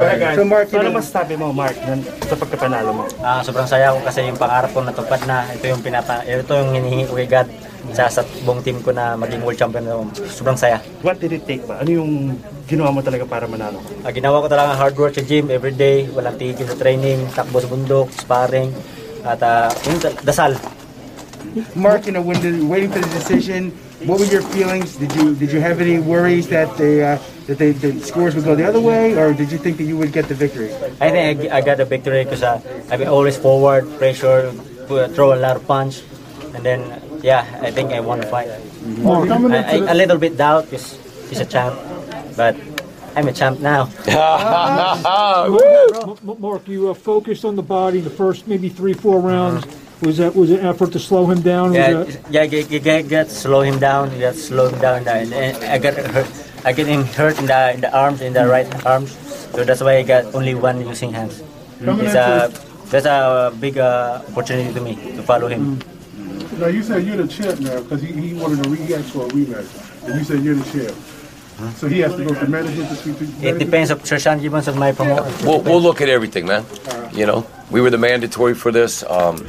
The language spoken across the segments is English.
So Mark, ano know, masasabi mo, Mark, sa pagkapanalo mo? Ah, sobrang saya ko kasi yung pangarap ko natupad na. Ito yung pinapa ito yung hinihingi ko kay God sa, sa buong team ko na maging world champion ako. Sobrang saya. What did it take ba? Ano yung ginawa mo talaga para manalo? Ah, ginawa ko talaga hard work sa gym every day, walang tigil sa training, takbo sa bundok, sparring, at ah, yung da- dasal. Mark, you know, when the, waiting for the decision, what were your feelings? Did you did you have any worries that the uh, that they, the scores would go the other way, or did you think that you would get the victory? I think I, I got the victory because uh, I've been always forward, pressure, pu- throw a lot of punch, and then yeah, I think I won the fight. I, I, a little bit doubt because he's a champ, but I'm a champ now. M- M- Mark, you uh, focused on the body the first maybe three, four rounds. Was that was an effort to slow him down? Was Yeah, that- yeah, get, get, get, get slow him down, get slow him down, and, and I got hurt. I get him hurt in the in the arms, in the right arms. So that's why I got only one using hands. It's a that's a big uh, opportunity to me to follow him. Now you said you're the champ now because he, he wanted a re- he asked for a rematch, and you said you're the champ. So he has to go to management to speak to It depends on Sir Sean Gibbons of my promoter. We'll, we'll look at everything, man. You know, we were the mandatory for this. Um,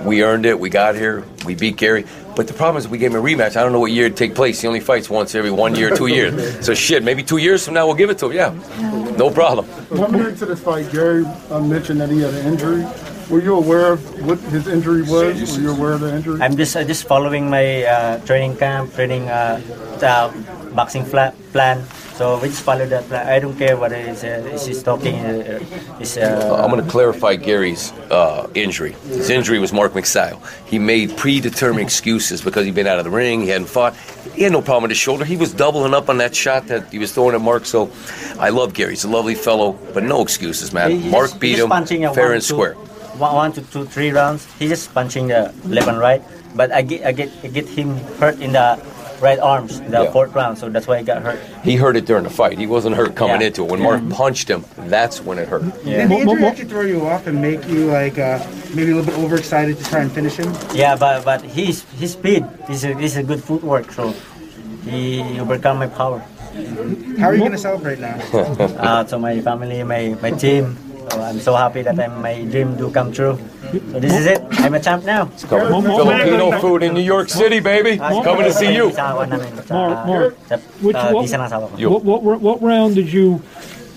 we earned it. We got here. We beat Gary. But the problem is, we gave him a rematch. I don't know what year it take place. He only fights once every one year, two years. So shit, maybe two years from now we'll give it to him. Yeah, no problem. Coming into this fight, Gary uh, mentioned that he had an injury. Were you aware of what his injury was? Were you aware of the injury? I'm just uh, just following my uh, training camp, training uh, the boxing fla- plan. So we just follow that plan. I don't care what it is. Uh, is he's talking? Uh, is uh, I'm going to clarify Gary's uh, injury. His injury was Mark Magsayo. He made predetermined excuses because he'd been out of the ring, he hadn't fought. He had no problem with his shoulder. He was doubling up on that shot that he was throwing at Mark. So I love Gary. He's a lovely fellow, but no excuses, man. He- Mark beat he's him punching fair one, and two- square. One, one to two, three rounds. He's just punching the left and right. But I get, I get, I get him hurt in the right arms, in the Yeah. fourth round. So that's why he got hurt. He hurt it during the fight. He wasn't hurt coming Yeah. into it. When Mark punched him, that's when it hurt. Yeah. Did the injury actually throw you off and make you like uh, maybe a little bit overexcited to try and finish him? Yeah, but but his his speed, he's a, he's a good footwork. So he overcome my power. How are you going to celebrate now? uh, to my family, my, my team. So I'm so happy that I'm, my dream do come true. So this is it. I'm a champ now. Filipino food in New York City, baby. Coming to see you. Sa awa namin, sa, Mark, Mark, which uh, one- visa ng asawa ko. You- What, what what round did you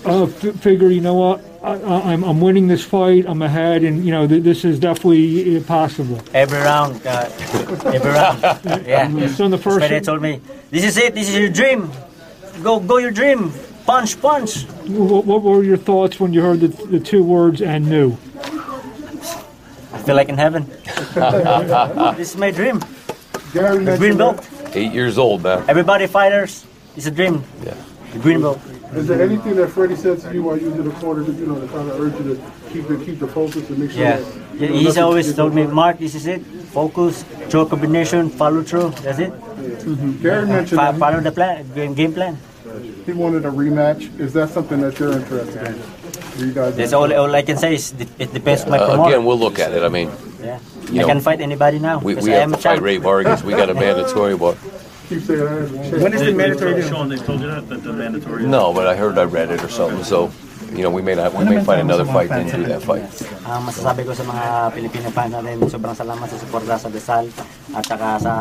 uh, f- figure? You know what? I, I- I'm I'm winning this fight. I'm ahead, and you know th- this is definitely uh, possible. Every round, uh, every round. Yeah. So in the first, But they told me, this is it. This is your dream. Go, go your dream. Punch, punch. what, what were your thoughts when you heard the, the two words "and new"? I feel like in heaven. this is my dream. Gary The green belt. Eight years old, man. Everybody fighters. It's a dream. Yeah. The green belt. Is there anything that Freddie said to you while you was in the corner that you know to kind of urge you to keep the keep the focus and make sure? Yeah. That, Yeah, you know, He's always told me, involved? Mark, this is it. Focus, throw combination, follow through. That's it. Yeah. Mm-hmm. Gary mentioned Fo- that follow the plan, game game plan. he wanted a rematch. Is that something that you're interested in? Are you guys? That's all, all I can say is de- it depends on my Uh, promoter. again, we'll look at it. I mean, yeah. you I know, can fight anybody now. we, we I have am to a fight champ. Rey Vargas. We got a mandatory, but keep saying that. When is the mandatory They- due? Sean, they told you that, that the mandatory. no. But I heard I read it or something. So, you know, we may not. We may find another fight then do that fight. Ang masasabi ko sa mga Pilipino fans natin, sobrang salamat sa suporta sa Desal at saka sa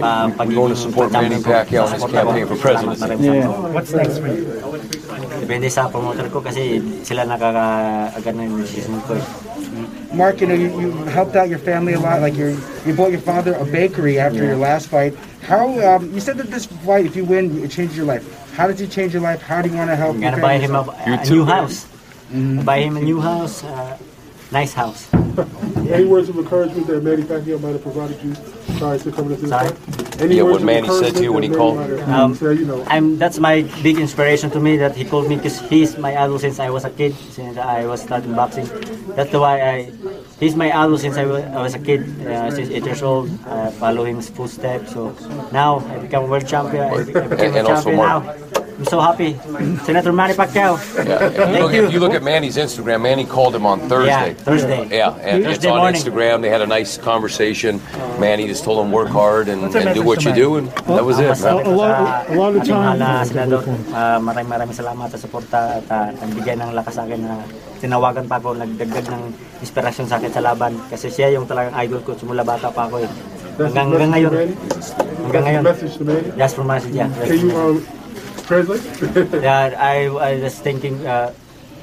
uh, We're going to support Manny Pacquiao in his campaign for presidency. What's next for you? Depende sa promoter ko kasi sila nakaka-agad na yung decision ko. eh. Mark, you know you, you helped out your family a lot. Like you you bought your father a bakery after your last fight. How um, you said that this fight, if you win, it changes your life. How did you change your life? How do you want to help? I'm gonna buy him a, a new house. Buy him a new house, uh, nice house. Any words of encouragement that Manny Pacquiao might have provided you prior to coming into this Sorry? fight? Any Yeah, what of Manny said to you when he called? that Um, might have, say, you know, I'm that's my big inspiration to me that he called me because he's my idol since I was a kid, since I was starting boxing. That's why I he's my idol since I was, I was a kid, uh, since eight years old. I follow his footsteps. So now I become a world champion. I, I became And- and a also champion Mark. now. I'm so happy. Senator Manny Pacquiao. Yeah. If you, look, you. if you look at Manny's Instagram, Manny called him on Thursday. Yeah, Thursday. Yeah, and it's on morning. Instagram. They had a nice conversation. Manny just told him work hard and, and do what you do, and that was it. a, a lot, a lot of Ating mahal na senador, maraming maraming salamat sa suporta at uh, nagbigay ng lakas sa akin na tinawagan pa ako, nagdagdag ng inspirasyon sa akin sa laban kasi siya yung talagang idol ko simula bata pa ako eh. That's Hanggang, the hanggang ngayon. message to Manny. Hanggang ngayon. message to Manny. Just for message, yeah. Can you um, translate? Yeah, I, I was thinking, uh,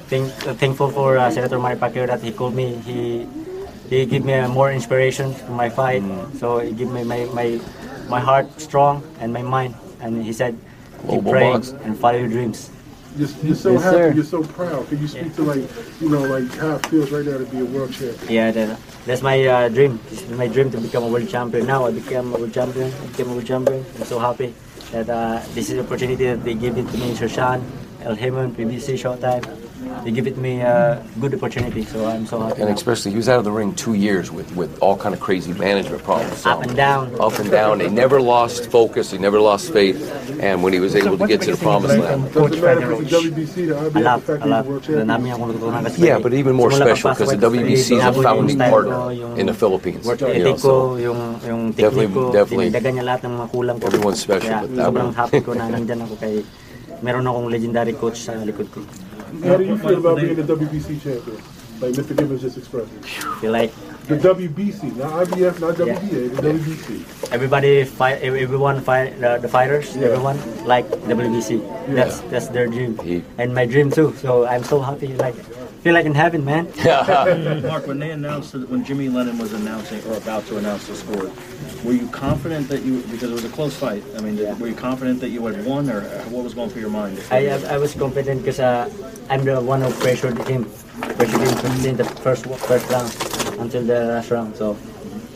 think, uh, thankful for uh, Senator Manny Pacquiao that he called me. He he gave me uh, more inspiration to my fight. So he gave me my, my my heart strong and my mind. And he said, keep Global praying box. and follow your dreams. You're, you're so Yes, happy. sir. You're so proud. Can you speak to like, you know, like how it feels right now to be a world champion? Yeah, that, that's my uh, dream. This is my dream to become a world champion. Now I became a world champion. I became a world champion. I'm so happy that uh, this is the opportunity that they give it to me, Shoshan, Al Haymon, BBC, Showtime. They give it me a good opportunity, so I'm so happy. And now. especially, he was out of the ring two years with, with all kind of crazy management problems. So Up and down. Up and down. They never lost focus. He never lost faith. And when he was able to get to the promised land. Doesn't matter if it's the WBC, the A IBF, lot, the fact a that lot. you're world Na champion. namin ako natutunan kasi Yeah, but even more special because the WBC is a founding partner in the Philippines. You know, so yung, yung Definitely- definitely. dinagdagan niya lahat ng mga kulang ko. Everyone's special Kaya with that sobrang happy ko na nandyan ako kay meron akong legendary coach sa likod ko. How do you feel about being the WBC champion? Like Mr. Gibbons just expressed. Feel like The WBC, not IBF, not Yeah. WBA, the WBC. everybody fight, everyone fight, the, the fighters, Yeah. everyone like WBC. That's that's their dream, He- and my dream too. So I'm so happy, like feel like in heaven, man. Mark, when they announced that, when Jimmy Lennon was announcing or about to announce the score, were you confident that you because it was a close fight? I mean, Yeah. were you confident that you had won, or what was going through your mind? I I was confident because uh, I'm the one who pressured him, pressured him in the first first round until the last round. So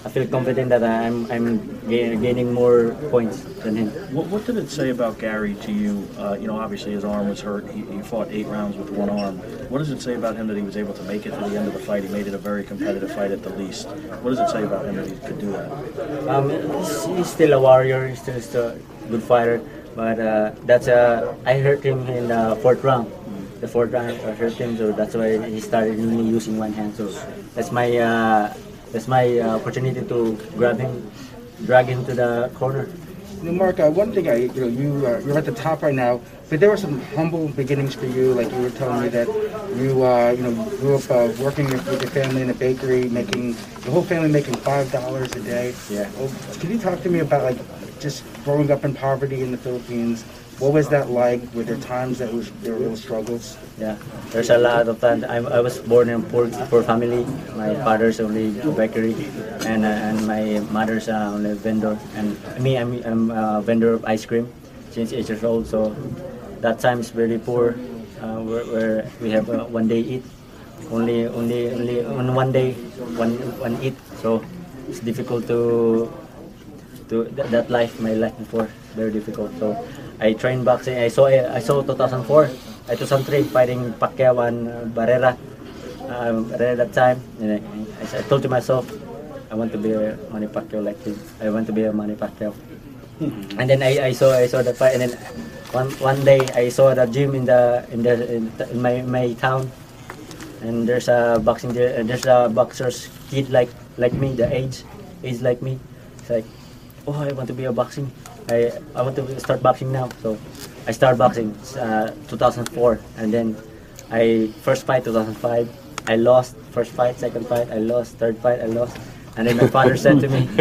I feel confident that I'm I'm ga- gaining more points than him. What, what did it say about Gary to you? Uh, you know, obviously his arm was hurt. He, he fought eight rounds with one arm. What does it say about him that he was able to make it to the end of the fight? He made it a very competitive fight at the least. What does it say about him that he could do that? Um, he's, he's still a warrior. He's still, still a good fighter. But uh, that's uh, I hurt him in the fourth round. The fourth round I hurt him, so that's why he started only using one hand. So that's my uh, that's my uh, opportunity to grab him, drag him to the corner. Mark, uh, one thing I, you know, you uh, you're at the top right now, but there were some humble beginnings for you. Like you were telling me that you, uh, you know, grew up uh, working with with your family in a bakery, making the whole family making five dollars a day. Yeah. Well, can you talk to me about like just growing up in poverty in the Philippines? What was that like? Were there times that was there were real struggles? Yeah, there's a lot of times. I, I was born in poor, poor family. My father's only bakery, and uh, and my mother's uh, only a vendor. And me, I'm, I'm a vendor of ice cream since eight years old. So that time is very poor, uh, where, where we have uh, one day eat, only only only on one day one one eat. So it's difficult to to th- that life, my life before, very difficult. So I trained boxing. I saw I saw 2004, I 2003 fighting Pacquiao and uh, Barrera. Um, that time, and I, I, I told to myself, I want to be a Manny Pacquiao like him. I want to be a Manny Pacquiao. And then I, I saw I saw the fight, and then one one day I saw the gym in the in the in, in my my town, and there's a boxing there. and There's a boxer's kid like like me, the age age like me. It's like, oh, I want to be a boxing. I I want to start boxing now. So I start boxing uh, 2004, and then I first fight 2005. I lost first fight, second fight I lost, third fight I lost. And then my father said to me,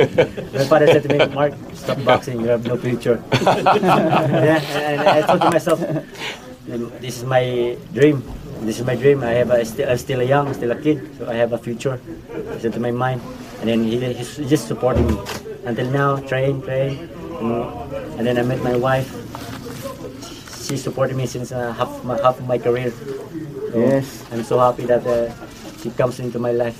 my father said to me, Mark, stop boxing, you have no future. yeah, and I thought to myself, this is my dream. This is my dream. I have a, still, I'm still a young, still a kid, so I have a future. I said to my mind, and then he, he's just supporting me until now. Train, train, and, and then I met my wife. She supported me since uh, half my half of my career. So Yes. I'm so happy that uh, she comes into my life.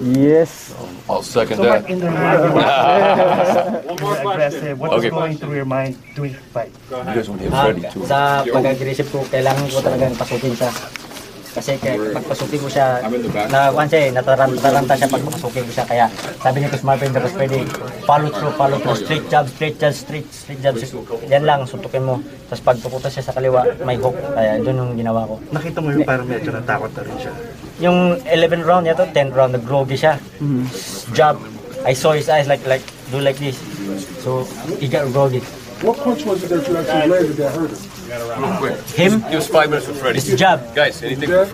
Yes. I'll second So Mark, that. in the ring, One more aggressive. What was Okay. going through your mind during the fight? You guys want to hit Ah, Freddie too? sa pag-aggressive ko, kailangan ko talagang pasukin siya. Kasi kaya pagpasukin ko siya, na once eh, nataranta siya pagpasukin ko siya. Kaya sabi ni Chris Marvin, dapat pwede follow through, follow through, straight jab, straight jab, straight, straight jab. Yan lang, suntukin mo. Tapos pag pupunta siya sa kaliwa, may hook. Kaya doon yung ginawa ko. Nakita mo yung parang medyo natakot na rin siya. Yung 11 round niya to, 10 round, nag-groggy siya. Jab. I saw his eyes like, like, do like this. So, he got groggy. What punch was it that you actually landed that hurt him? Real quick. Him, Give us five minutes with Freddie. it's jab. Guys, anything? Jab?